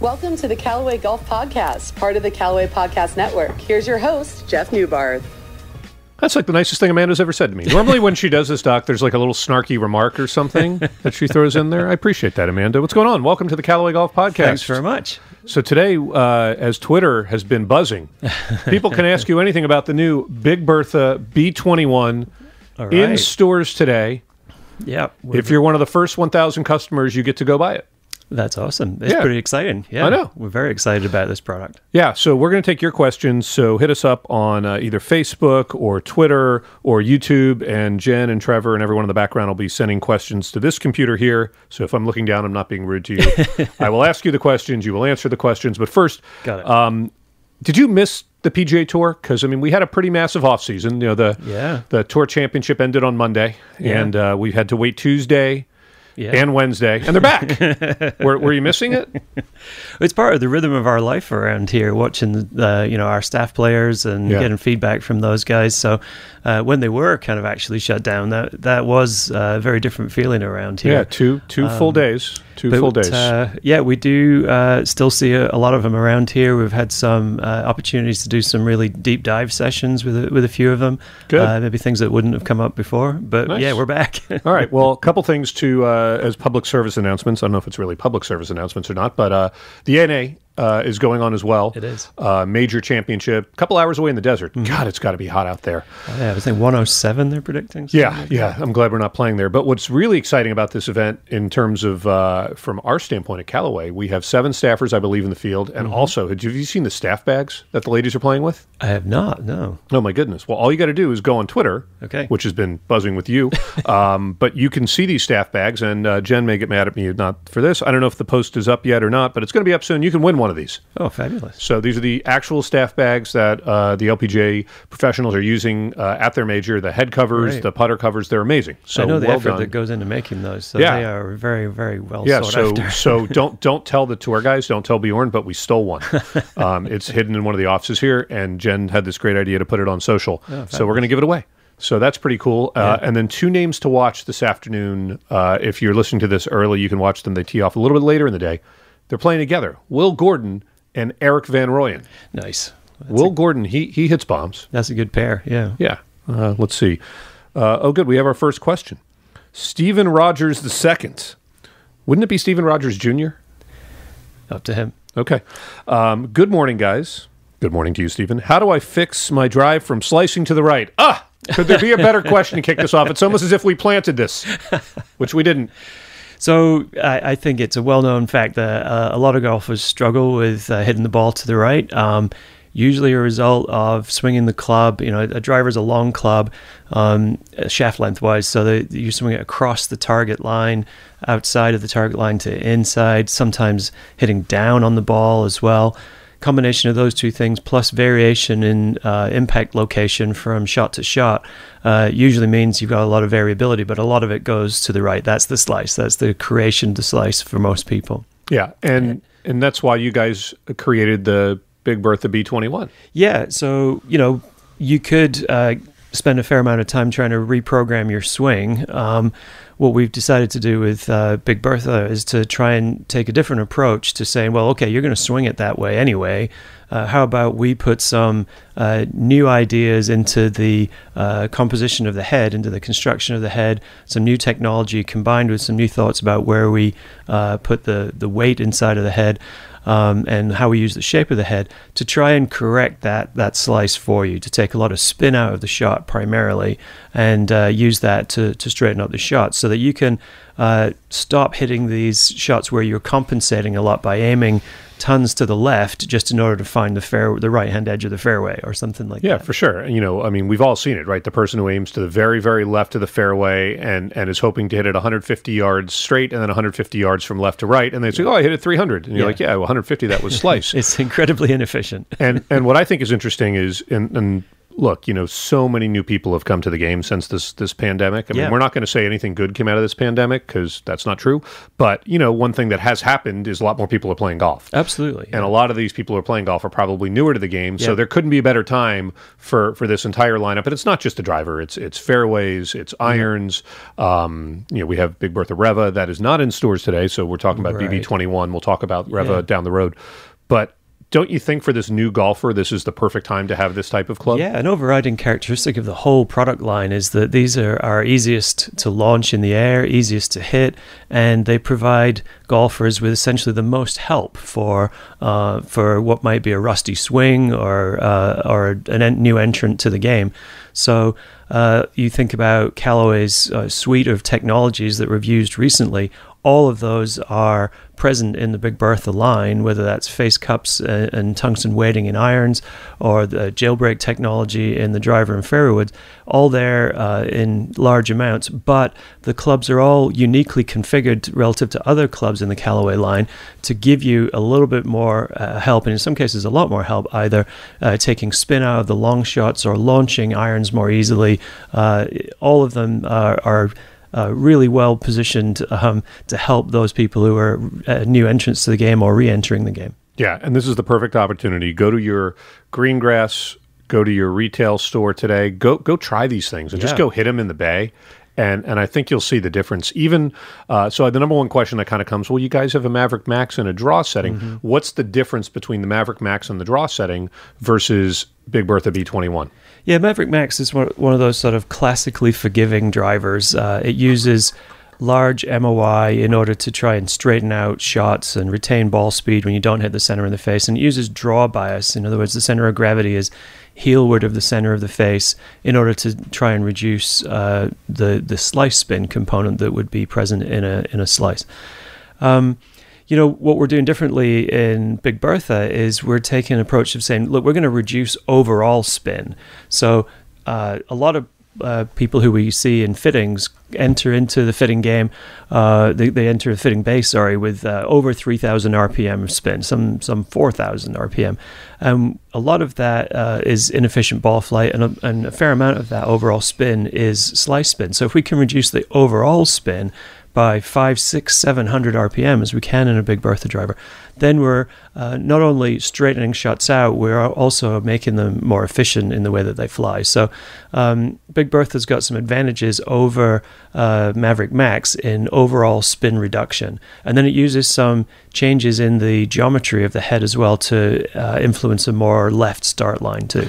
Welcome to the Callaway Golf Podcast, part of the Callaway Podcast Network. Here's your host, Jeff Neubarth. That's like the nicest thing Amanda's ever said to me. Normally, when she does this, Doc, there's like a little snarky remark or something that she throws in there. I appreciate that, Amanda. What's going on? Welcome to the Callaway Golf Podcast. Thanks very much. So today, uh, as Twitter has been buzzing, people can ask you anything about the new Big Bertha B21 All in stores today. Yeah, If you're one of the first 1,000 customers, you get to go buy it. That's awesome. It's Yeah. pretty exciting. Yeah, I know. We're very excited about this product. Yeah, so we're going to take your questions. So hit us up on uh, either Facebook or Twitter or YouTube, and Jen and Trevor and everyone in the background will be sending questions to this computer here. So if I'm looking down, I'm not being rude to you. I will ask you the questions, you will answer the questions. But first, Got it. Um, did you miss the PGA Tour? Because I mean, we had a pretty massive offseason. You know, the Yeah. the Tour Championship ended on Monday, Yeah. and uh, we had to wait Tuesday. Yeah. And Wednesday, and they're back. were, were you missing it? It's part of the rhythm of our life around here, watching uh, you know our staff players and Yeah. getting feedback from those guys. So uh, when they were kind of actually shut down, that that was uh, a very different feeling around here. Yeah, two two full days. Two But, full days. Uh, yeah, we do uh, still see a, a lot of them around here. We've had some uh, opportunities to do some really deep dive sessions with a, with a few of them. Good. Uh, maybe things that wouldn't have come up before. But Nice. yeah, we're back. All right. Well, a couple things to uh, as public service announcements. I don't know if it's really public service announcements or not, but uh, the NA uh, is going on as well. It is. uh, major championship. A couple hours away in the desert. God, it's got to be hot out there. yeah, I think 107 they're predicting. Yeah, like yeah. I'm glad we're not playing there. But what's really exciting about this event, in terms of uh, from our standpoint at Callaway, we have seven staffers, I believe, in the field, and also, have you seen the staff bags that the ladies are playing with? I have not. No. Oh my goodness! Well, all you got to do is go on Twitter, Okay. which has been buzzing with you. um, but you can see these staff bags, and uh, Jen may get mad at me not for this. I don't know if the post is up yet or not, but it's going to be up soon. You can win one of these. Oh, fabulous. So these are the actual staff bags that uh, the LPGA professionals are using uh, at their major. The head covers, Great. the putter covers, they're amazing. So I know the well effort done. that goes into making those. So Yeah. they are very, very well Yeah, so after. so don't don't tell the tour guys, don't tell Bjorn, but we stole one. Um, it's hidden in one of the offices here, and Jen had this great idea to put it on social. so we're going to give it away. So that's pretty cool. Uh, and then two names to watch this afternoon. Uh, if you're listening to this early, you can watch them. They tee off a little bit later in the day. They're playing together. Will Gordon and Erik van Rooyen. nice. Will Gordon, he he hits bombs. That's a good pair. Yeah. Yeah. Uh, let's see. Uh, oh, good. We have our first question. Stephen Rogers the second. Wouldn't it be Stephen Rogers Jr.? Up to him. Okay. Um, good morning, guys. Good morning to you, Stephen. How do I fix my drive from slicing to the right? Ah, could there be a better question to kick this off? It's almost as if we planted this, which we didn't. So I, I think it's a well-known fact that uh, a lot of golfers struggle with uh, hitting the ball to the right. Um, usually a result of swinging the club. You know, a driver's a long club, um, shaft lengthwise, so that you swing it across the target line, outside of the target line to inside. Sometimes hitting down on the ball as well. Combination of those two things plus variation in uh, impact location from shot to shot uh, usually means you've got a lot of variability, but a lot of it goes to the right. That's the slice. That's the creation of the slice for most people. Yeah, and and that's why you guys created the Big Bertha B21. Yeah, so you know you could uh, spend a fair amount of time trying to reprogram your swing. Um, what we've decided to do with uh, Big Bertha is to try and take a different approach to saying, well, okay, you're going to swing it that way anyway. Uh, how about we put some uh, new ideas into the uh, composition of the head, into the construction of the head, some new technology combined with some new thoughts about where we uh, put the, the weight inside of the head um, and how we use the shape of the head to try and correct that that slice for you to take a lot of spin out of the shot primarily and uh, use that to, to straighten up the shot so that you can uh, stop hitting these shots where you're compensating a lot by aiming tons to the left just in order to find the fair the right hand edge of the fairway or something like Yeah, that. Yeah, for sure. You know, I mean, we've all seen it, right? The person who aims to the very, very left of the fairway and and is hoping to hit it 150 yards straight and then 150 yards from left to right, and they say, "Oh, I hit it 300," and you're Yeah. like, "Yeah, 150 that was slice." It's incredibly inefficient. and and what I think is interesting is, and, and look, you know, so many new people have come to the game since this this pandemic. I mean, Yeah. we're not going to say anything good came out of this pandemic because that's not true. But you know, one thing that has happened is a lot more people are playing golf. Absolutely. And a lot of these people who are playing golf are probably newer to the game, so there couldn't be a better time for for this entire lineup. And it's not just the driver; it's it's fairways, it's irons. Um, you know, we have Big Bertha Reva that is not in stores today, so we're talking about Right. BB twenty one. We'll talk about Reva Yeah. down the road, but. Don't you think for this new golfer, this is the perfect time to have this type of club? Yeah, an overriding characteristic of the whole product line is that these are our easiest to launch in the air, easiest to hit, and they provide golfers with essentially the most help for uh, for what might be a rusty swing or uh, or an en- new entrant to the game. So uh, you think about Callaway's uh, suite of technologies that we've used recently. All of those are present in the Big Bertha line, whether that's face cups and, and tungsten weighting in irons or the jailbreak technology in the driver and fairway woods, all there uh, in large amounts. But the clubs are all uniquely configured relative to other clubs in the Callaway line to give you a little bit more uh, help, and in some cases, a lot more help, either uh, taking spin out of the long shots or launching irons more easily. Uh, all of them are. are uh, really well positioned um, to help those people who are uh, new entrants to the game or re-entering the game. Yeah, and this is the perfect opportunity. Go to your green grass, go to your retail store today. Go go try these things and just go hit them in the bay. And, and I think you'll see the difference. Even uh, so, the number one question that kind of comes: Well, you guys have a Maverick Max in a draw setting. Mm-hmm. What's the difference between the Maverick Max and the draw setting versus Big Bertha B twenty one? Yeah, Maverick Max is one, of those sort of classically forgiving drivers. Uh, it uses large MOI in order to try and straighten out shots and retain ball speed when you don't hit the center of the face. And it uses draw bias. In other words, the center of gravity is heelward of the center of the face in order to try and reduce uh, the the slice spin component that would be present in a in a slice. Um, you know what we're doing differently in Big Bertha is we're taking an approach of saying, look, we're going to reduce overall spin. So uh, a lot of uh, people who we see in fittings enter into the fitting game. Uh, they, they enter the fitting base, sorry, with uh, over 3,000 RPM of spin, some some 4,000 RPM. Um, a lot of that uh, is inefficient ball flight, and a, and a fair amount of that overall spin is slice spin. So if we can reduce the overall spin by five, six, seven hundred RPM as we can in a Big Bertha driver, then we're uh, not only straightening shots out, we're also making them more efficient in the way that they fly. So, um, Big Bertha's got some advantages over uh, Maverick Max in overall spin reduction, and then it uses some changes in the geometry of the head as well to uh, influence a more left start line too.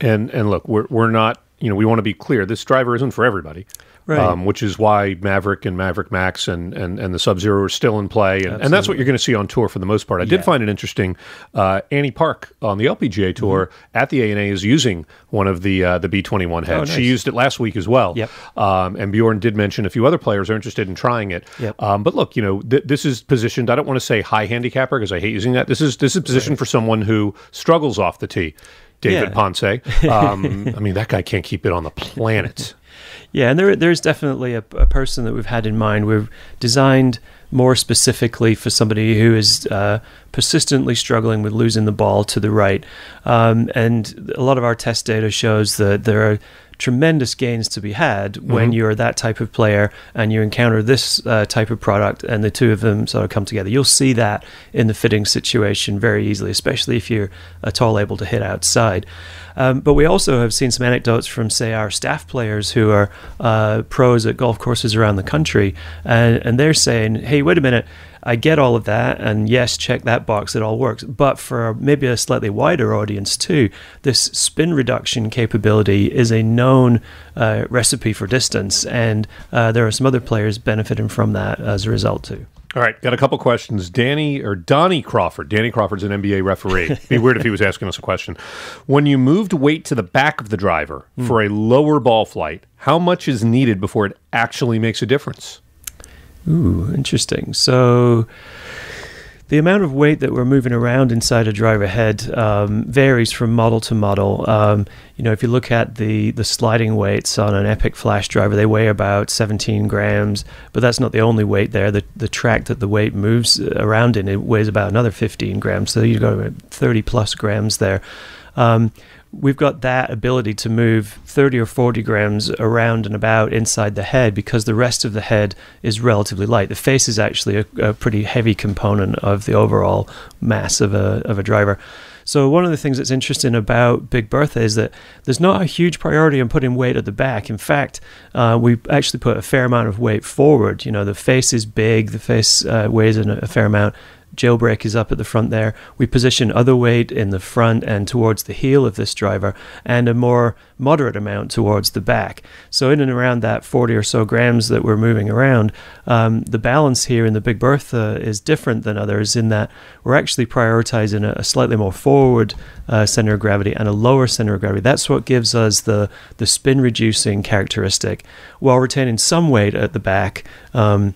And and look, we're we're not. You know, we want to be clear. This driver isn't for everybody. Right. Um, which is why Maverick and Maverick Max and, and, and the Sub Zero are still in play. And, and that's what you're going to see on tour for the most part. I did find it interesting. Uh, Annie Park on the LPGA tour at the ANA is using one of the uh, the B21 heads. Mm-hmm. Oh, nice. She used it last week as well. Yep. Um, and Bjorn did mention a few other players are interested in trying it. Yep. Um, but look, you know, th- this is positioned. I don't want to say high handicapper because I hate using that. This is this is positioned for someone who struggles off the tee. David Yeah. Ponce. Um, I mean, that guy can't keep it on the planet. Yeah, and there there's definitely a, a person that we've had in mind. We've designed more specifically for somebody who is uh, persistently struggling with losing the ball to the right, um, and a lot of our test data shows that there are tremendous gains to be had when you're that type of player and you encounter this uh, type of product and the two of them sort of come together. You'll see that in the fitting situation very easily, especially if you're at all able to hit outside. Um, but we also have seen some anecdotes from, say, our staff players who are uh, pros at golf courses around the country, and, and they're saying, hey, wait a minute. I get all of that, and yes, check that box, it all works. But for maybe a slightly wider audience too, this spin reduction capability is a known uh, recipe for distance, and uh, there are some other players benefiting from that as a result too. All right, got a couple questions. Danny or Donnie Crawford. Danny Crawford's an NBA referee. Be weird if he was asking us a question. When you moved weight to the back of the driver for a lower ball flight, how much is needed before it actually makes a difference? Ooh, interesting. So the amount of weight that we're moving around inside a driver head um, varies from model to model. Um, you know, if you look at the the sliding weights on an Epic Flash driver, they weigh about 17 grams, but that's not the only weight there. The the track that the weight moves around in it weighs about another 15 grams, so you've got about 30 plus grams there. Um, we've got that ability to move 30 or 40 grams around and about inside the head because the rest of the head is relatively light. The face is actually a, a pretty heavy component of the overall mass of a, of a driver. So one of the things that's interesting about Big Bertha is that there's not a huge priority on putting weight at the back. In fact, uh, we actually put a fair amount of weight forward. You know, the face is big, the face uh, weighs a, a fair amount jailbreak is up at the front there. We position other weight in the front and towards the heel of this driver, and a more moderate amount towards the back. So, in and around that 40 or so grams that we're moving around, um, the balance here in the Big Bertha is different than others in that we're actually prioritizing a, a slightly more forward uh, center of gravity and a lower center of gravity. That's what gives us the, the spin reducing characteristic while retaining some weight at the back. Um,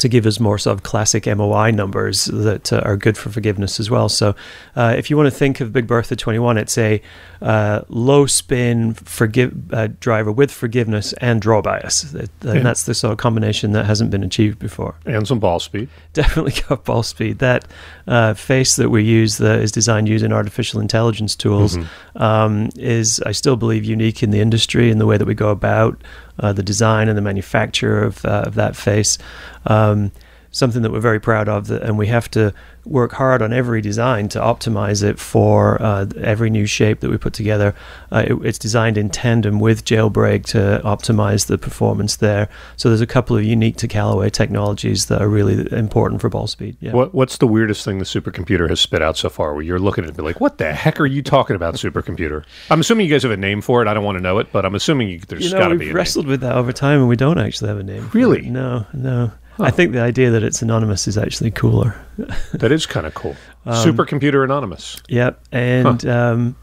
to give us more sort of classic MOI numbers that uh, are good for forgiveness as well. So, uh, if you want to think of Big Bertha 21, it's a uh, low spin forgive uh, driver with forgiveness and draw bias, and yeah. that's the sort of combination that hasn't been achieved before. And some ball speed. Definitely got ball speed. That uh, face that we use that is designed using artificial intelligence tools mm-hmm. um, is, I still believe, unique in the industry in the way that we go about uh, the design and the manufacture of, uh, of that face. Um, something that we're very proud of, that, and we have to work hard on every design to optimize it for uh, every new shape that we put together. Uh, it, it's designed in tandem with Jailbreak to optimize the performance there. So there's a couple of unique to Callaway technologies that are really important for ball speed. Yeah. What, what's the weirdest thing the supercomputer has spit out so far where you're looking at it and be like, what the heck are you talking about, supercomputer? I'm assuming you guys have a name for it. I don't want to know it, but I'm assuming you, there's you know, got to be We've wrestled with that over time and we don't actually have a name. Really? No, no. Huh. I think the idea that it's anonymous is actually cooler. that is kind of cool. Um, Supercomputer anonymous. Yep, and huh. um,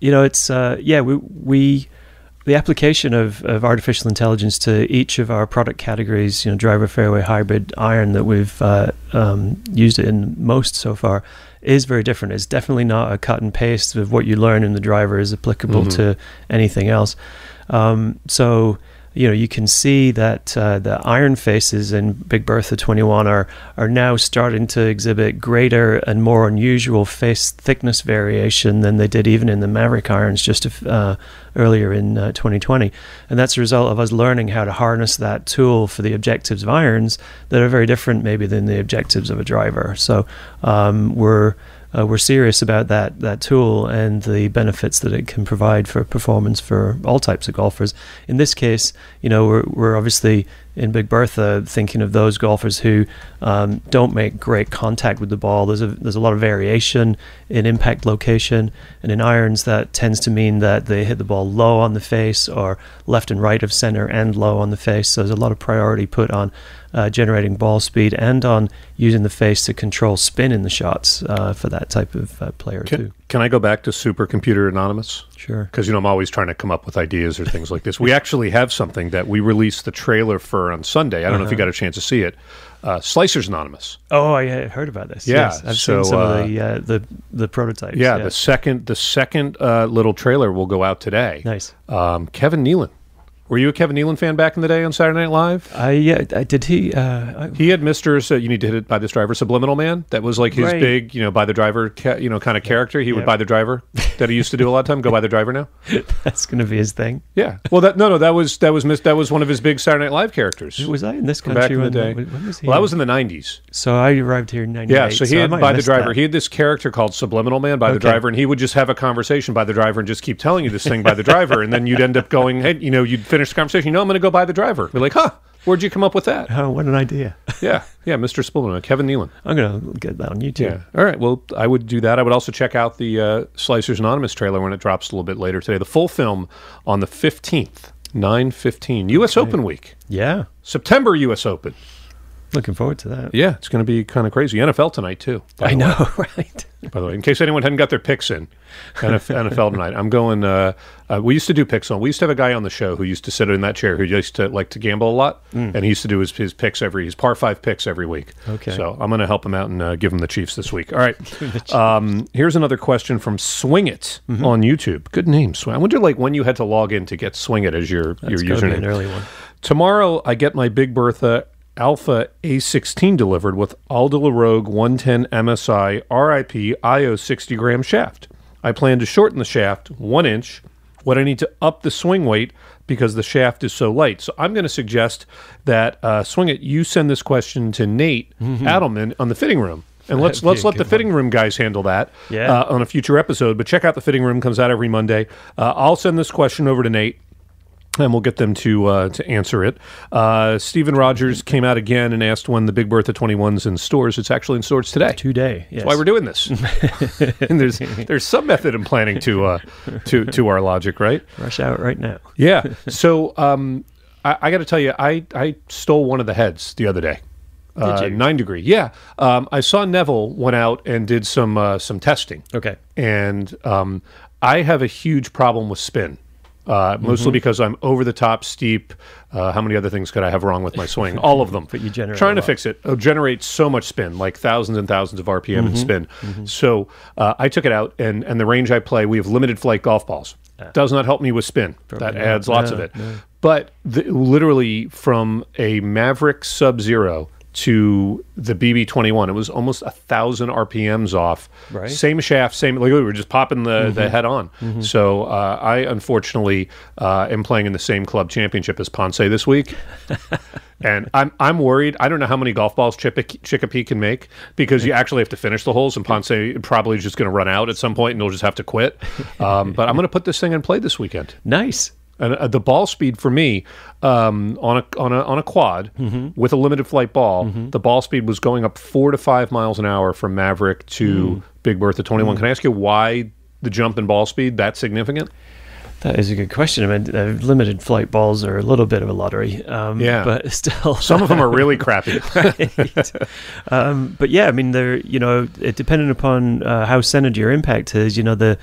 you know it's uh, yeah we we the application of, of artificial intelligence to each of our product categories, you know, driver, fairway, hybrid, iron that we've uh, um, used it in most so far, is very different. It's definitely not a cut and paste of what you learn in the driver is applicable mm-hmm. to anything else. Um, so you know, you can see that uh, the iron faces in Big Bertha 21 are, are now starting to exhibit greater and more unusual face thickness variation than they did even in the Maverick irons just uh, earlier in uh, 2020. And that's a result of us learning how to harness that tool for the objectives of irons that are very different maybe than the objectives of a driver. So um, we're uh, we're serious about that that tool and the benefits that it can provide for performance for all types of golfers. In this case, you know, we're we're obviously in Big Bertha thinking of those golfers who um, don't make great contact with the ball. There's a there's a lot of variation in impact location, and in irons that tends to mean that they hit the ball low on the face or left and right of center and low on the face. So there's a lot of priority put on uh, generating ball speed and on using the face to control spin in the shots uh, for that type of uh, player can, too. Can I go back to Supercomputer Anonymous? Sure. Because you know I'm always trying to come up with ideas or things like this. We actually have something that we released the trailer for on Sunday. I don't uh-huh. know if you uh-huh. got a chance to see it. Uh, Slicers Anonymous. Oh, I heard about this. Yeah, yes, I've so, seen some of the uh, the the prototypes. Yeah, the second the second uh, little trailer will go out today. Nice. Um, Kevin Nealon were you a Kevin Nealon fan back in the day on Saturday Night Live? I yeah, I, did he? Uh, I, he had Mister. So you need to hit it by this driver, Subliminal Man. That was like his right. big, you know, by the driver, ca- you know, kind of character. He would buy the driver that he used to do a lot of time. Go by the driver now. That's going to be his thing. Yeah. Well, that no, no, that was that was that was one of his big Saturday Night Live characters. Was I in this country back in when, the day? When was he? Well, I was in the '90s. So I arrived here in '98. Yeah. So he so had by the driver. That. He had this character called Subliminal Man by okay. the driver, and he would just have a conversation by the driver and just keep telling you this thing by the driver, and then you'd end up going, hey, you know, you'd finish the conversation. You know, I'm going to go buy the driver. Be like, huh? Where'd you come up with that? Oh, what an idea! yeah, yeah, Mr. Spillman, Kevin Nealon. I'm gonna get that on YouTube. Yeah. All right. Well, I would do that. I would also check out the uh, Slicers Anonymous trailer when it drops a little bit later today. The full film on the 15th, 9:15, U.S. Okay. Open week. Yeah. September U.S. Open. Looking forward to that. Yeah, it's going to be kind of crazy. NFL tonight too. I know, right? By the way, in case anyone hadn't got their picks in, NFL tonight. I'm going. Uh, uh, we used to do picks on. We used to have a guy on the show who used to sit in that chair who used to like to gamble a lot, mm. and he used to do his, his picks every his par five picks every week. Okay. So I'm going to help him out and uh, give him the Chiefs this week. All right. um, here's another question from Swing It mm-hmm. on YouTube. Good name, Swing. I wonder like when you had to log in to get Swing It as your That's your username. an early one. Tomorrow I get my Big Bertha Alpha A16 delivered with Aldila Rogue 110 MSI RIP IO 60 gram shaft. I plan to shorten the shaft one inch. What I need to up the swing weight because the shaft is so light. So I'm going to suggest that uh, swing it. You send this question to Nate Adelman on the fitting room. And let's let's let the good fitting room guys handle that Yeah. uh, on a future episode. But check out the fitting room; comes out every Monday. Uh, I'll send this question over to Nate, and we'll get them to uh, to answer it. Uh, Stephen Rogers came out again and asked when the Big Bertha 21's in stores. It's actually in stores today. Today. Yes. That's why we're doing this. and there's there's some method in planning to uh, to to our logic, right? Rush out right now. Yeah. So um, I, I got to tell you, I I stole one of the heads the other day. Uh, you? Nine degree. Yeah. Um, I saw Neville went out and did some uh, some testing Okay. and um, I have a huge problem with spin. Uh, Mm-hmm. mostly because I'm over the top steep. Uh, how many other things could I have wrong with my swing? All of them. But you generate trying to fix it. It'll generate so much spin, like thousands and thousands of RPM Mm-hmm. and spin. So uh, I took it out, and and the range I play, we have limited flight golf balls. Does not help me with spin. that not. adds lots of No, it. But the, literally from a Maverick Sub Zero to the BB21, it was almost a thousand RPMs off. Right. Same shaft, same. Like we were just popping the, the head on. So uh, I unfortunately uh, am playing in the same club championship as Ponce this week, and I'm I'm worried. I don't know how many golf balls Chip- Chicopee can make because you actually have to finish the holes, and Ponce probably is just going to run out at some point, and he'll just have to quit. Um, but I'm going to put this thing in play this weekend. Nice. And uh, the ball speed for me um, on a on a on a quad with a limited flight ball, the ball speed was going up four to five miles an hour from Maverick to Big Bertha 21. Can I ask you why the jump in ball speed that significant? That is a good question. I mean, uh, limited flight balls are a little bit of a lottery. Um, Yeah. But still. Some of them are really crappy. right. um, but yeah, I mean, they're you know, it, depending upon uh, how centered your impact is, you know, the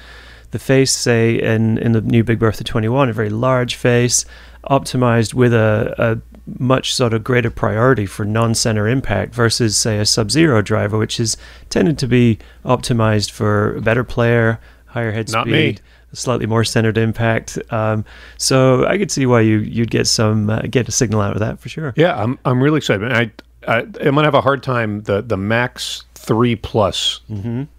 the face, say in in the new Big Bertha 21, a very large face, optimized with a, a much sort of greater priority for non-center impact versus say a Sub-Zero driver, which is tended to be optimized for a better player, higher head Not speed. me. Slightly more centered impact, um, so I could see why you you'd get some uh, get a signal out of that for sure. Yeah, I'm I'm really excited. I, I I'm gonna have a hard time. The the Max Three Plus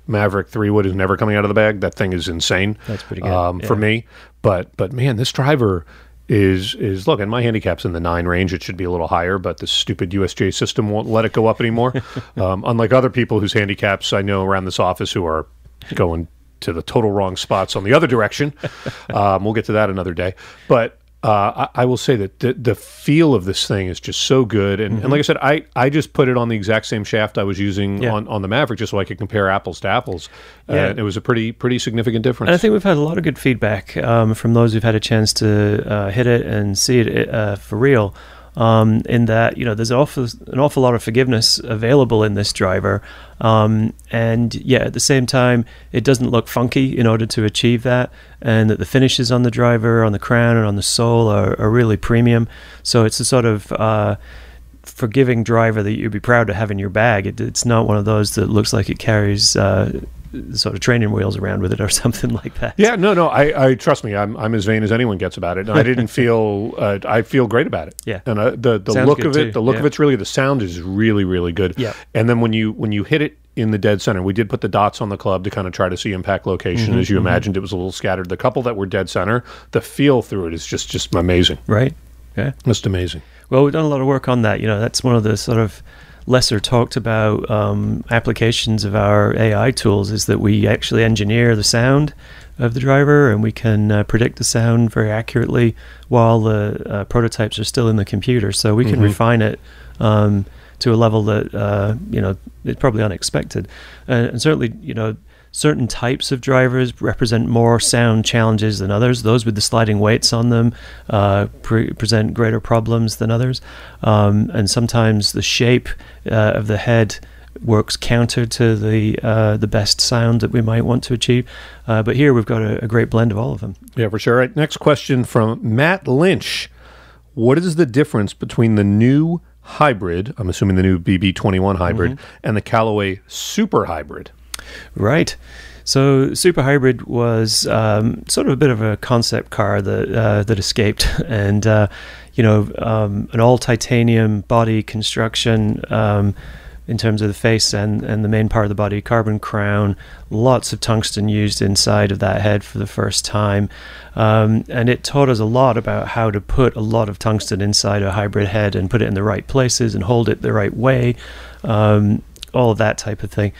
Maverick Three Wood is never coming out of the bag. That thing is insane. That's pretty good, um, for me. But but man, this driver is is look. And my handicap's in the nine range. It should be a little higher, but the stupid USJ system won't let it go up anymore. um, unlike other people whose handicaps I know around this office who are going to the total wrong spots on the other direction. um, we'll get to that another day. But uh, I, I will say that the, the feel of this thing is just so good. And, and like I said, I, I just put it on the exact same shaft I was using Yeah. on, on the Maverick just so I could compare apples to apples. Yeah. And it was a pretty pretty significant difference. And I think we've had a lot of good feedback um, from those who've had a chance to uh, hit it and see it uh, for real. Um, in that you know there's awful, an awful lot of forgiveness available in this driver, um, and yeah, at the same time, it doesn't look funky in order to achieve that, and that the finishes on the driver, on the crown, and on the sole are, are really premium. So it's a sort of uh, forgiving driver that you'd be proud to have in your bag. It, it's not one of those that looks like it carries uh, sort of training wheels around with it or something like that. yeah, no, no. I, I trust me. I'm, I'm as vain as anyone gets about it. And I didn't feel. Uh, I feel great about it. Yeah. And uh, the the Sounds look of it, too, the look of it's really the sound is really really good. Yeah. And then when you when you hit it in the dead center, we did put the dots on the club to kind of try to see impact location. Mm-hmm, As you imagined, it was a little scattered. The couple that were dead center, the feel through it is just just amazing. Right. Yeah. Just amazing. Well, we've done a lot of work on that. You know, that's one of the sort of lesser talked about um, applications of our AI tools is that we actually engineer the sound of the driver and we can uh, predict the sound very accurately while the uh, prototypes are still in the computer. So we can refine it um, to a level that uh, you know is probably unexpected, and, and certainly you know. Certain types of drivers represent more sound challenges than others. Those with the sliding weights on them uh, pre- present greater problems than others. Um, and sometimes the shape uh, of the head works counter to the uh, the best sound that we might want to achieve. Uh, but here we've got a, a great blend of all of them. Yeah, for sure. All right, next question from Matt Lynch. What is the difference between the new hybrid, I'm assuming the new BB21 hybrid, and the Callaway Super Hybrid? Right. So Super Hybrid was um, sort of a bit of a concept car that uh, that escaped, and uh, you know, um, an all titanium body construction, um, in terms of the face and, and the main part of the body, carbon crown, lots of tungsten used inside of that head for the first time. Um, and it taught us a lot about how to put a lot of tungsten inside a hybrid head and put it in the right places and hold it the right way, um, all of that type of thing.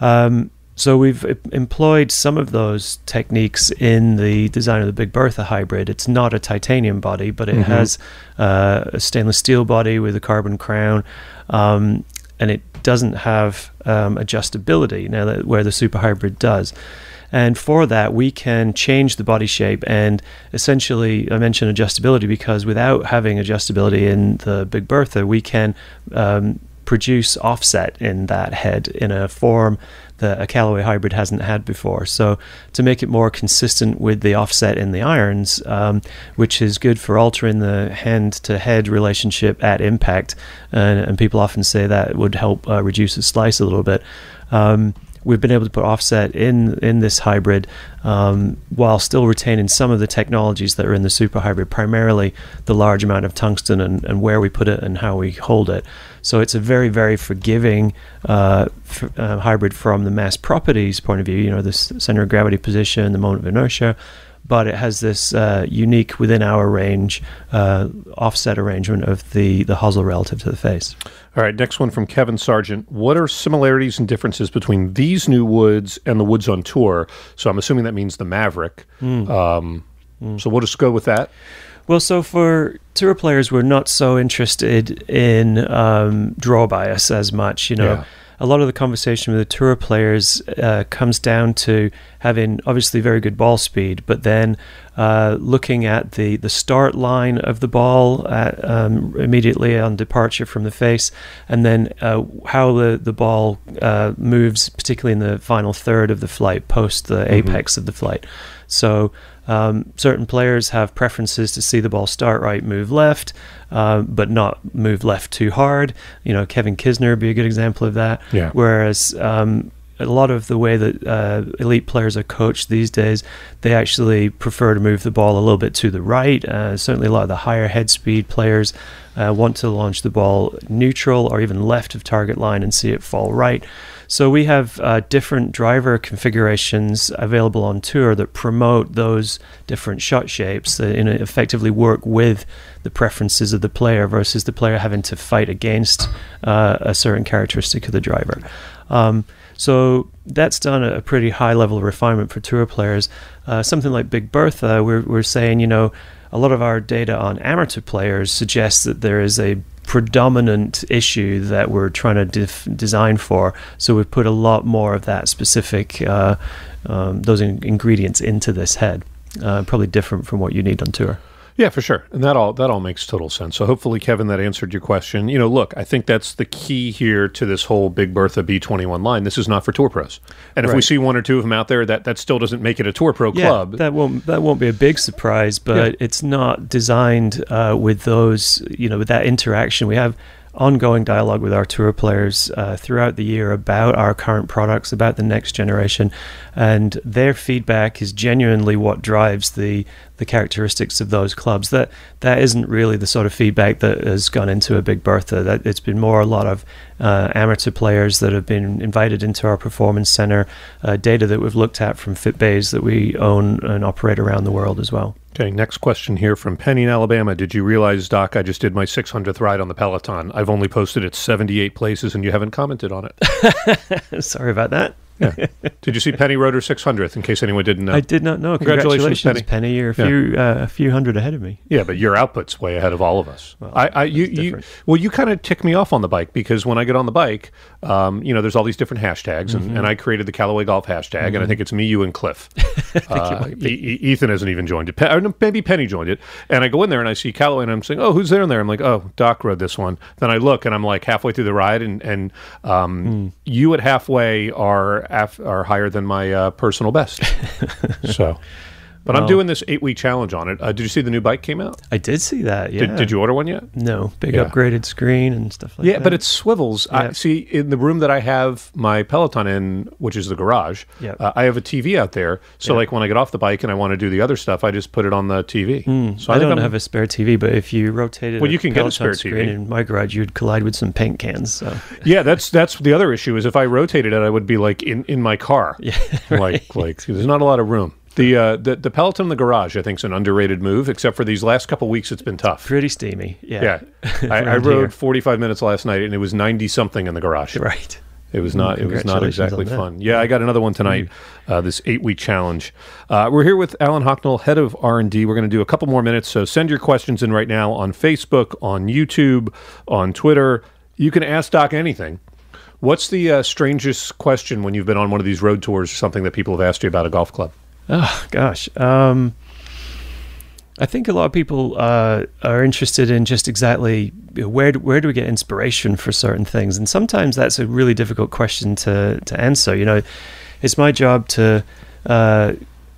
Um, so we've employed some of those techniques in the design of the Big Bertha hybrid. It's not a titanium body, but it mm-hmm. has uh, a stainless steel body with a carbon crown. Um, and it doesn't have um, adjustability now that where the super hybrid does. And for that, we can change the body shape. And essentially, I mentioned adjustability because without having adjustability in the Big Bertha, we can um, produce offset in that head in a form that a Callaway hybrid hasn't had before. So to make it more consistent with the offset in the irons, um, which is good for altering the hand-to-head relationship at impact, and, and people often say that would help uh, reduce the slice a little bit. Um, we've been able to put offset in in this hybrid um, while still retaining some of the technologies that are in the super hybrid, primarily the large amount of tungsten and, and where we put it and how we hold it. So it's a very, very forgiving uh, f- uh, hybrid from the mass properties point of view, you know, the center of gravity position, the moment of inertia, but it has this uh, unique within our range uh, offset arrangement of the the hosel relative to the face. All right, next one from Kevin Sargent. What are similarities and differences between these new woods and the woods on tour? So I'm assuming that means the Maverick. Mm. Um, mm. So we'll just go with that. Well, so for tour players, we're not so interested in um, draw bias as much. You know, yeah a lot of the conversation with the tour players uh, comes down to having obviously very good ball speed, but then uh, looking at the, the start line of the ball at, um, immediately on departure from the face, and then uh, how the, the ball uh, moves, particularly in the final third of the flight, post the mm-hmm. apex of the flight. So um, certain players have preferences to see the ball start right, move left, uh, but not move left too hard. You know, Kevin Kisner would be a good example of that. Yeah. Whereas um, a lot of the way that uh, elite players are coached these days, they actually prefer to move the ball a little bit to the right. Uh, certainly, a lot of the higher head speed players uh, want to launch the ball neutral or even left of target line and see it fall right. So we have uh, different driver configurations available on tour that promote those different shot shapes that in effectively work with the preferences of the player versus the player having to fight against uh, a certain characteristic of the driver. Um, so that's done a pretty high level of refinement for tour players. Uh, something like Big Bertha, we're, we're saying, you know, a lot of our data on amateur players suggests that there is a predominant issue that we're trying to def- design for. So we've put a lot more of that specific, uh, um, those in- ingredients into this head. Uh, probably different from what you need on tour. Yeah, for sure, and that all that all makes total sense. So hopefully, Kevin, that answered your question. You know, look, I think that's the key here to this whole Big Bertha B twenty one line. This is not for tour pros, and if right. we see one or two of them out there, that that still doesn't make it a tour pro yeah, club. That won't that won't be a big surprise, but yeah. it's not designed uh, with those. You know, with that interaction we have ongoing dialogue with our tour players uh, throughout the year about our current products, about the next generation, and their feedback is genuinely what drives the the characteristics of those clubs. That that isn't really the sort of feedback that has gone into a Big Bertha. That it's been more a lot of uh, amateur players that have been invited into our performance center, uh, data that we've looked at from FitBays that we own and operate around the world as well. Okay, next question here from Penny in Alabama. Did you realize, Doc, I just did my 600th ride on the Peloton? I've only posted it 78 places and you haven't commented on it. Sorry about that. Yeah. Did you see Penny Rotor 600th? In case anyone didn't know, I did not know. Congratulations, Congratulations Penny. Penny. You're a few yeah. uh, a few hundred ahead of me. Yeah, but your output's way ahead of all of us. Well, I, I you, you, well, you kind of tick me off on the bike because when I get on the bike, um, you know, there's all these different hashtags, mm-hmm. and, and, I created the Callaway Golf hashtag, mm-hmm. and I mm-hmm. think it's me, you, and Cliff. uh, e- Ethan hasn't even joined it. Pe- maybe Penny joined it, and I go in there and I see Callaway, and I'm saying, "Oh, who's there in there?" I'm like, "Oh, Doc rode this one." Then I look, and I'm like halfway through the ride, and and um, mm. you at halfway are af- are higher higher than my uh, personal best. so. But I'm doing this eight week challenge on it. Uh, did you see the new bike came out? I did see that. Yeah. Did, did you order one yet? No, big Yeah. upgraded screen and stuff like yeah, that. Yeah, but it swivels. I see in the room that I have my Peloton in, which is the garage. Yeah. uh, I have a TV out there. So like when I get off the bike and I want to do the other stuff, I just put it on the TV. So I, think don't I'm- have a spare TV, but if you rotated, it Well, you can get a spare screen TV. in my garage, you'd collide with some paint cans. So Yeah, that's that's the other issue is if I rotated it, I would be like in, in my car. Yeah, like like there's not a lot of room. The uh, the the Peloton in the garage, I think, is an underrated move. Except for these last couple weeks, it's been tough. pretty steamy. Yeah, Yeah, I, I rode here. 45 minutes last night, and it was 90 something in the garage. right. It was not. It was not exactly fun. Yeah, I got another one tonight. Uh, this eight-week challenge. Uh, we're here with Alan Hocknell, head of R and D. We're going to do a couple more minutes. So send your questions in right now on Facebook, on YouTube, on Twitter. You can ask Doc anything. What's the uh, strangest question when you've been on one of these road tours or something that people have asked you about a golf club? Oh gosh. Um, I think a lot of people uh, are interested in just exactly where do, where do we get inspiration for certain things, and sometimes that's a really difficult question to to answer. You know, it's my job to uh,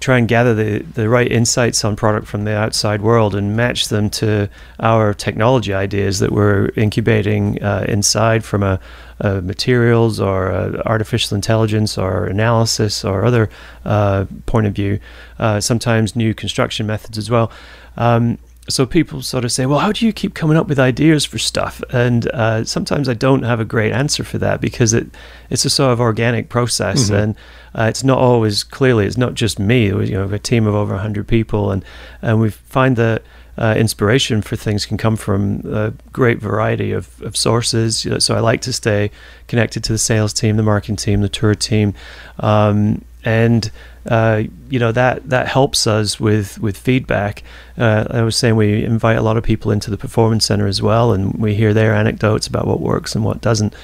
try and gather the the right insights on product from the outside world and match them to our technology ideas that we're incubating uh, inside from a, a materials or a artificial intelligence or analysis or other uh, point of view. Uh, sometimes new construction methods as well. Um, so people sort of say, "Well, how do you keep coming up with ideas for stuff?" And uh, sometimes I don't have a great answer for that because it it's a sort of organic process, and uh, it's not always clearly. It's not just me. We, you know, a team of over hundred people, and and we find that. Uh, inspiration for things can come from a great variety of, of sources. You know, So I like to stay connected to the sales team, the marketing team, the tour team, um, and uh, you know that that helps us with with feedback. Uh, I was saying we invite a lot of people into the performance center as well, and we hear their anecdotes about what works and what doesn't.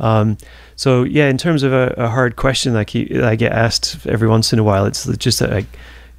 Um, so yeah, in terms of a, a hard question I keep I get asked every once in a while, it's just that I,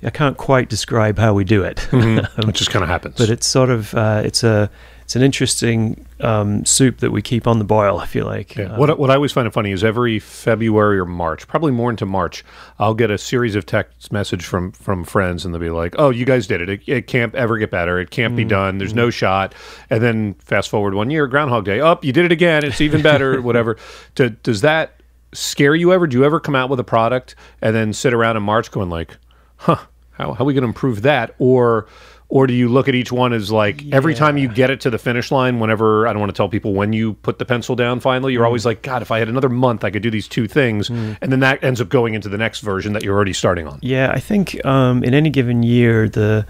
I can't quite describe how we do it. It just kind of happens. but it's sort of uh, it's a it's an interesting um, soup that we keep on the boil. I feel like. Yeah. Um, What, what I always find it funny is every February or March, probably more into March, I'll get a series of text message from from friends, and they'll be like, "Oh, you guys did it. It, it can't ever get better. It can't Mm, be done. There's no shot." And then fast forward one year, Groundhog Day. Up, you did it again. It's even better. whatever. Do, does that scare you ever? Do you ever come out with a product and then sit around in March going like, "Huh, how how are we going to improve that?" Or or do you look at each one as like every time you get it to the finish line, whenever I don't want to tell people when you put the pencil down finally, you're mm. always like, God, if I had another month, I could do these two things. Mm. And then that ends up going into the next version that you're already starting on. Yeah, I think um, in any given year, the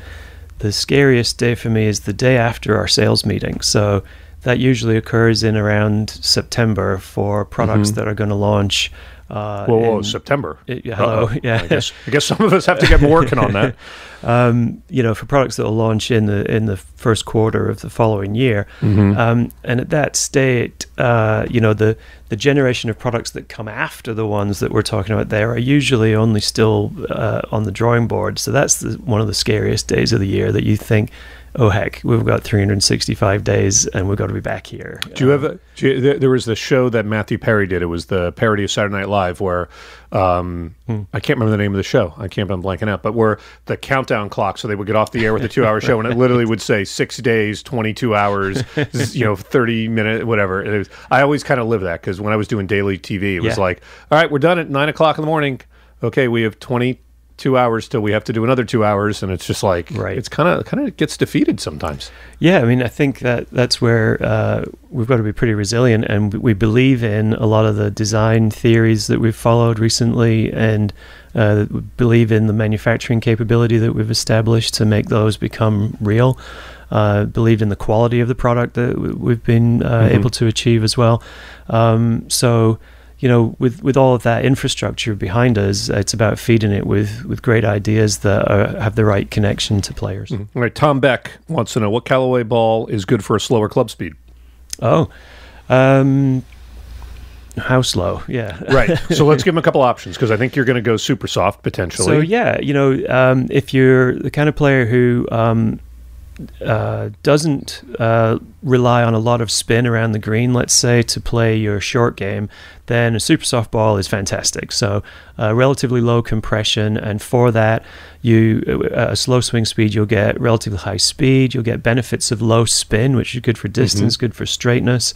the scariest day for me is the day after our sales meeting. So that usually occurs in around September for products mm-hmm. that are going to launch. Uh, Whoa, whoa, September. Yeah, hello, Uh-oh. yeah. I guess, I guess some of us have to get working on that. um, you know, for products that will launch in the in the first quarter of the following year. Mm-hmm. Um, and at that state, uh, you know, the the generation of products that come after the ones that we're talking about there are usually only still uh, on the drawing board. So that's the, one of the scariest days of the year that you think. Oh heck, we've got 365 days and we've got to be back here. Do you have a? Do you, there, there was the show that Matthew Perry did. It was the parody of Saturday Night Live, where um, I can't remember the name of the show. I can't. I'm blanking out. But where the countdown clock, so they would get off the air with a two-hour show, and it literally would say six days, 22 hours, you know, 30 minutes, whatever. It was, I always kind of live that because when I was doing daily TV, it was Yeah. like, all right, we're done at nine o'clock in the morning. Okay, we have 22 hours till we have to do another two hours, and it's just like, Right. It's kind of kind of gets defeated sometimes. Yeah, I mean, I think that that's where uh, we've got to be pretty resilient, and we believe in a lot of the design theories that we've followed recently, and uh, believe in the manufacturing capability that we've established to make those become real. Uh, believed in the quality of the product that we've been uh, able to achieve as well. Um, so, you know, with with all of that infrastructure behind us, it's about feeding it with with great ideas that are, have the right connection to players. All right, Tom Beck wants to know what Callaway ball is good for a slower club speed. Oh, um, how slow? Yeah. Right. so let's give him a couple options because I think you're going to go super soft potentially. So yeah, you know, um, if you're the kind of player who um, uh, doesn't uh, rely on a lot of spin around the green, let's say, to play your short game, then a super soft ball is fantastic. So, uh, relatively low compression, and for that, you uh, a slow swing speed, you'll get relatively high speed. You'll get benefits of low spin, which is good for distance, mm-hmm. good for straightness.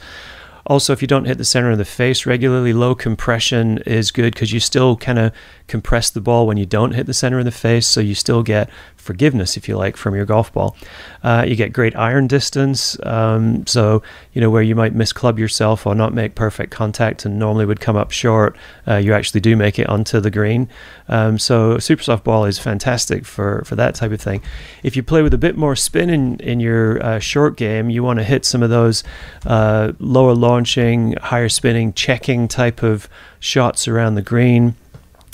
Also, if you don't hit the center of the face regularly, low compression is good because you still kind of compress the ball when you don't hit the center of the face, so you still get forgiveness, if you like, from your golf ball. Uh, you get great iron distance, um, so you know where you might misclub yourself or not make perfect contact and normally would come up short, uh, you actually do make it onto the green. Um, so super soft ball is fantastic for for that type of thing. If you play with a bit more spin in in your uh, short game, you want to hit some of those uh, lower launching, higher spinning, checking type of shots around the green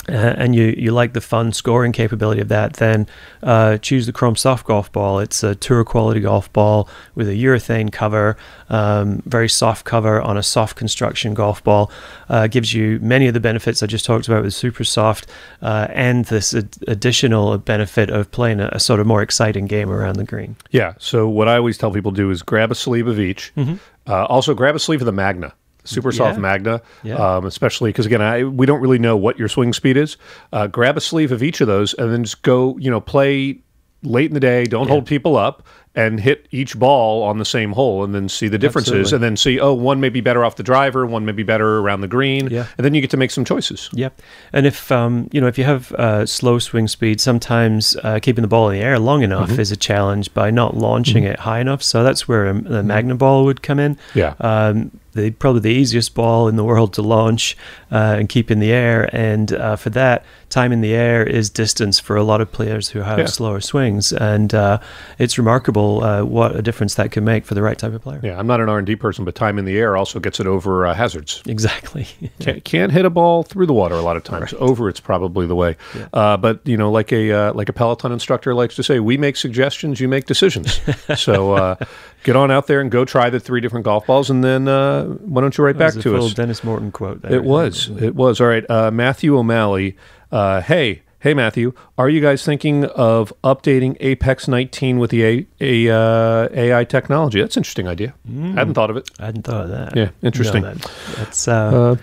and you, you like the fun scoring capability of that, then uh, choose the Chrome Soft Golf Ball. It's a tour quality golf ball with a urethane cover, um, very soft cover on a soft construction golf ball. Uh, gives you many of the benefits I just talked about with Super Soft, uh, and this ad- additional benefit of playing a, a, sort of more exciting game around the green. Yeah. So what I always tell people to do is grab a sleeve of each. Mm-hmm. Uh, also, grab a sleeve of the Magna super soft yeah. magna yeah. Um, especially because again I, we don't really know what your swing speed is uh, grab a sleeve of each of those and then just go you know play late in the day don't yeah. hold people up and hit each ball on the same hole and then see the differences Absolutely. and then see oh one may be better off the driver one may be better around the green yeah. and then you get to make some choices yeah and if um, you know if you have uh, slow swing speed sometimes uh, keeping the ball in the air long enough mm-hmm. is a challenge by not launching mm-hmm. it high enough so that's where the mm-hmm. magna ball would come in yeah um, the probably the easiest ball in the world to launch uh, and keep in the air. And uh, for that, time in the air is distance for a lot of players who have yeah. slower swings, and uh, it's remarkable uh, what a difference that can make for the right type of player. Yeah, I'm not an R and D person, but time in the air also gets it over uh, hazards. Exactly. can't, can't, hit a ball through the water a lot of times. Right. Over, it's probably the way. Yeah. Uh, but you know, like a like a Peloton instructor likes to say, we make suggestions, you make decisions. so get on out there and go try the three different golf balls, and then uh, why don't you write back to us? Dennis Morton quote. There. It was. It was. All right. Uh, Matthew O'Malley. Uh, hey. Hey Matthew, are you guys thinking of updating Apex 19 with the A, A, uh, AI technology? That's an interesting idea. Mm. I hadn't thought of it. I hadn't thought of that. Yeah, interesting. No, that, that's uh, uh,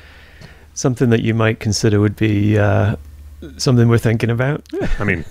something that you might consider would be uh, something we're thinking about. I mean,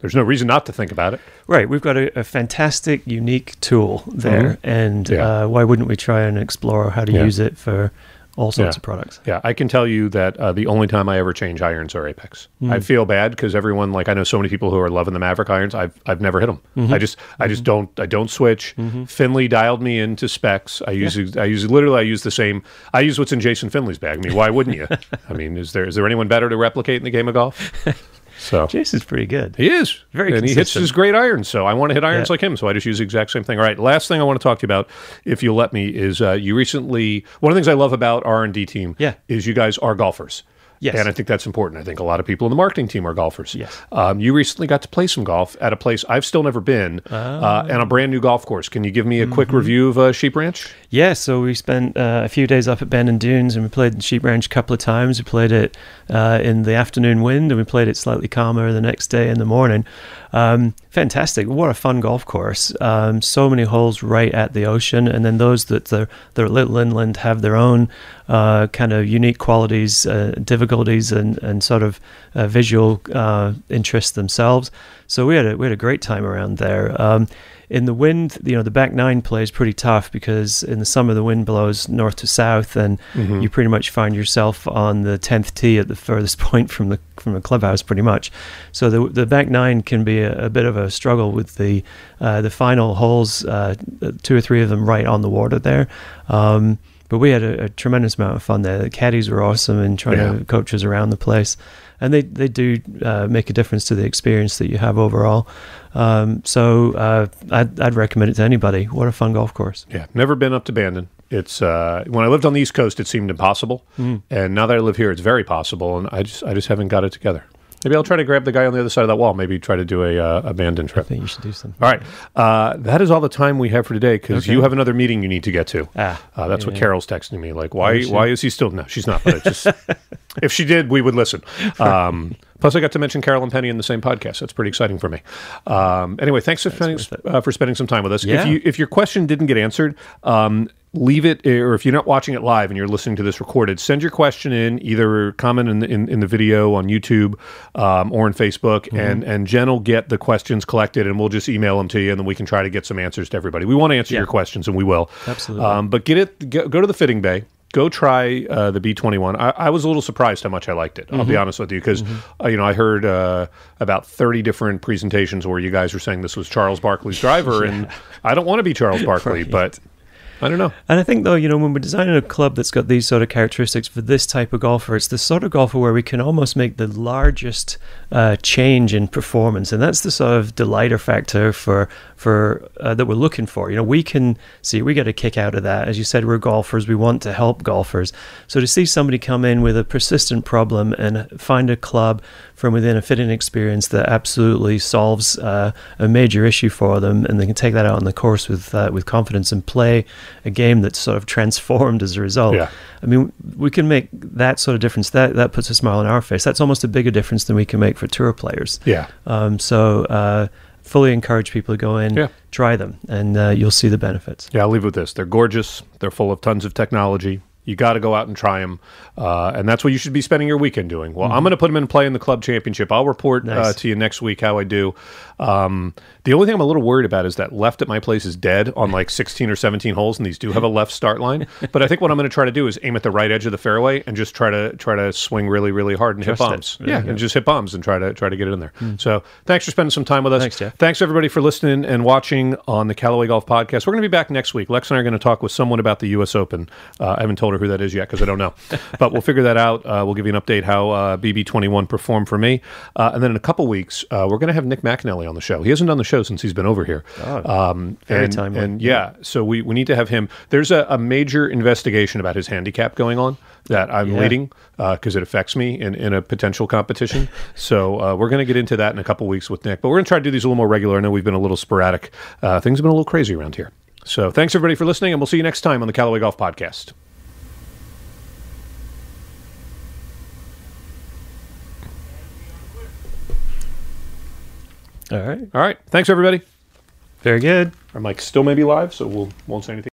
there's no reason not to think about it. Right. We've got a, a fantastic, unique tool there. Mm-hmm. And yeah. uh, why wouldn't we try and explore how to yeah. use it for all sorts yeah. of products. Yeah, I can tell you that uh, the only time I ever change irons are Apex. Mm. I feel bad because everyone, like I know so many people who are loving the Maverick irons. I've I've never hit them. Mm-hmm. I just I just mm-hmm. don't I don't switch. Mm-hmm. Finley dialed me into specs. I use. I use literally I use the same. I use what's in Jason Finley's bag. I mean, why wouldn't you? I mean, is there is there anyone better to replicate in the game of golf? So Jason's pretty good. He is very, and consistent. he hits his great irons. So I want to hit irons yeah. like him. So I just use the exact same thing. All right, last thing I want to talk to you about, if you'll let me, is uh, you recently. One of the things I love about R and D team, yeah. is you guys are golfers. Yes. And I think that's important. I think a lot of people in the marketing team are golfers. Yes. Um, you recently got to play some golf at a place I've still never been uh, ah. and a brand new golf course. Can you give me a quick mm-hmm. review of uh, Sheep Ranch? Yeah, so we spent uh, a few days up at Bandon Dunes and we played Sheep Ranch a couple of times. We played it uh, in the afternoon wind and we played it slightly calmer the next day in the morning. Um, fantastic! What a fun golf course. Um, so many holes right at the ocean, and then those that they're, they're little inland have their own uh, kind of unique qualities, uh, difficulties, and and sort of uh, visual uh, interests themselves. So we had a we had a great time around there. Um, in the wind, you know, the back nine plays pretty tough because in the summer the wind blows north to south, and mm-hmm. you pretty much find yourself on the tenth tee at the furthest point from the from the clubhouse, pretty much. So the the back nine can be a, a bit of a struggle with the uh, the final holes, uh, two or three of them right on the water there. Um, but we had a, a, tremendous amount of fun there. The caddies were awesome and trying yeah. to coach us around the place and they they do uh, make a difference to the experience that you have overall. Um, so uh, I'd, I'd recommend it to anybody. What a fun golf course! Yeah, never been up to Bandon. It's uh, when I lived on the East Coast, it seemed impossible, mm. and now that I live here, it's very possible. And I just I just haven't got it together. Maybe I'll try to grab the guy on the other side of that wall. Maybe try to do a uh, a trip. I think you should do something. All right, uh, that is all the time we have for today because okay. you have another meeting you need to get to. Ah, uh, that's yeah. what Carol's texting me. Like, why why is he still? No, she's not. But just if she did, we would listen. Um, Plus, I got to mention Carolyn Penny in the same podcast. That's pretty exciting for me. Um, anyway, thanks for spending, uh, for spending some time with us. Yeah. If you if your question didn't get answered, um, leave it, or if you're not watching it live and you're listening to this recorded, send your question in. Either comment in the, in, in the video on YouTube um, or on Facebook, Mm-hmm. and and Jen will get the questions collected, and we'll just email them to you, and then we can try to get some answers to everybody. We want to answer Yeah. your questions, and we will. Absolutely. Um, but get it. Go, go to the fitting bay. Go try uh, the B21. I, I was a little surprised how much I liked it. I'll Mm-hmm. be honest with you because uh, you know I heard uh, about 30 different presentations where you guys were saying this was Charles Barkley's driver, and I don't want to be Charles Barkley, but I don't know. And I think, though, you know, when we're designing a club that's got these sort of characteristics for this type of golfer, it's the sort of golfer where we can almost make the largest uh, change in performance, and that's the sort of delighter factor for for uh, that we're looking for. You know, we can see we get a kick out of that. As you said, we're golfers. We want to help golfers. So to see somebody come in with a persistent problem and find a club from within a fitting experience that absolutely solves uh, a major issue for them, and they can take that out on the course with uh, with confidence and play a game that's sort of transformed as a result. Yeah. I mean, we can make that sort of difference. That that puts a smile on our face. That's almost a bigger difference than we can make for tour players. Yeah. Um, so uh, fully encourage people to go in, Yeah. try them, and uh, you'll see the benefits. Yeah, I'll leave it with this. They're gorgeous. They're full of tons of technology. You got to go out and try them, uh, and that's what you should be spending your weekend doing. Well, I'm going to put them in play in the club championship. I'll report uh, to you next week how I do. Um, the only thing I'm a little worried about is that left at my place is dead on like 16 or 17 holes, and these do have a left start line. But I think what I'm going to try to do is aim at the right edge of the fairway and just try to try to swing really, really hard and Trust hit bombs. Yeah, and just hit bombs and try to try to get it in there. So thanks for spending some time with us. Thanks, Jeff. Thanks everybody for listening and watching on the Callaway Golf Podcast. We're going to be back next week. Lex and I are going to talk with someone about the U.S. Open. Uh, I haven't told her who that is yet because I don't know, but we'll figure that out. Uh, we'll give you an update how uh, BB21 performed for me, uh, and then in a couple weeks uh, we're going to have Nick McAnally on the show. He hasn't done the show since he's been over here. um, very and, timely. And yeah, so we, we need to have him. There's a, a major investigation about his handicap going on that I'm Yeah. leading because it affects me in, in a potential competition. so uh, we're going to get into that in a couple weeks with Nick, but we're going to try to do these a little more regular. I know we've been a little sporadic. Uh, things have been a little crazy around here. So thanks everybody for listening, and we'll see you next time on the Callaway Golf Podcast. All right. All right, thanks everybody. Very good. Our mic's still maybe live, so we'll won't say anything.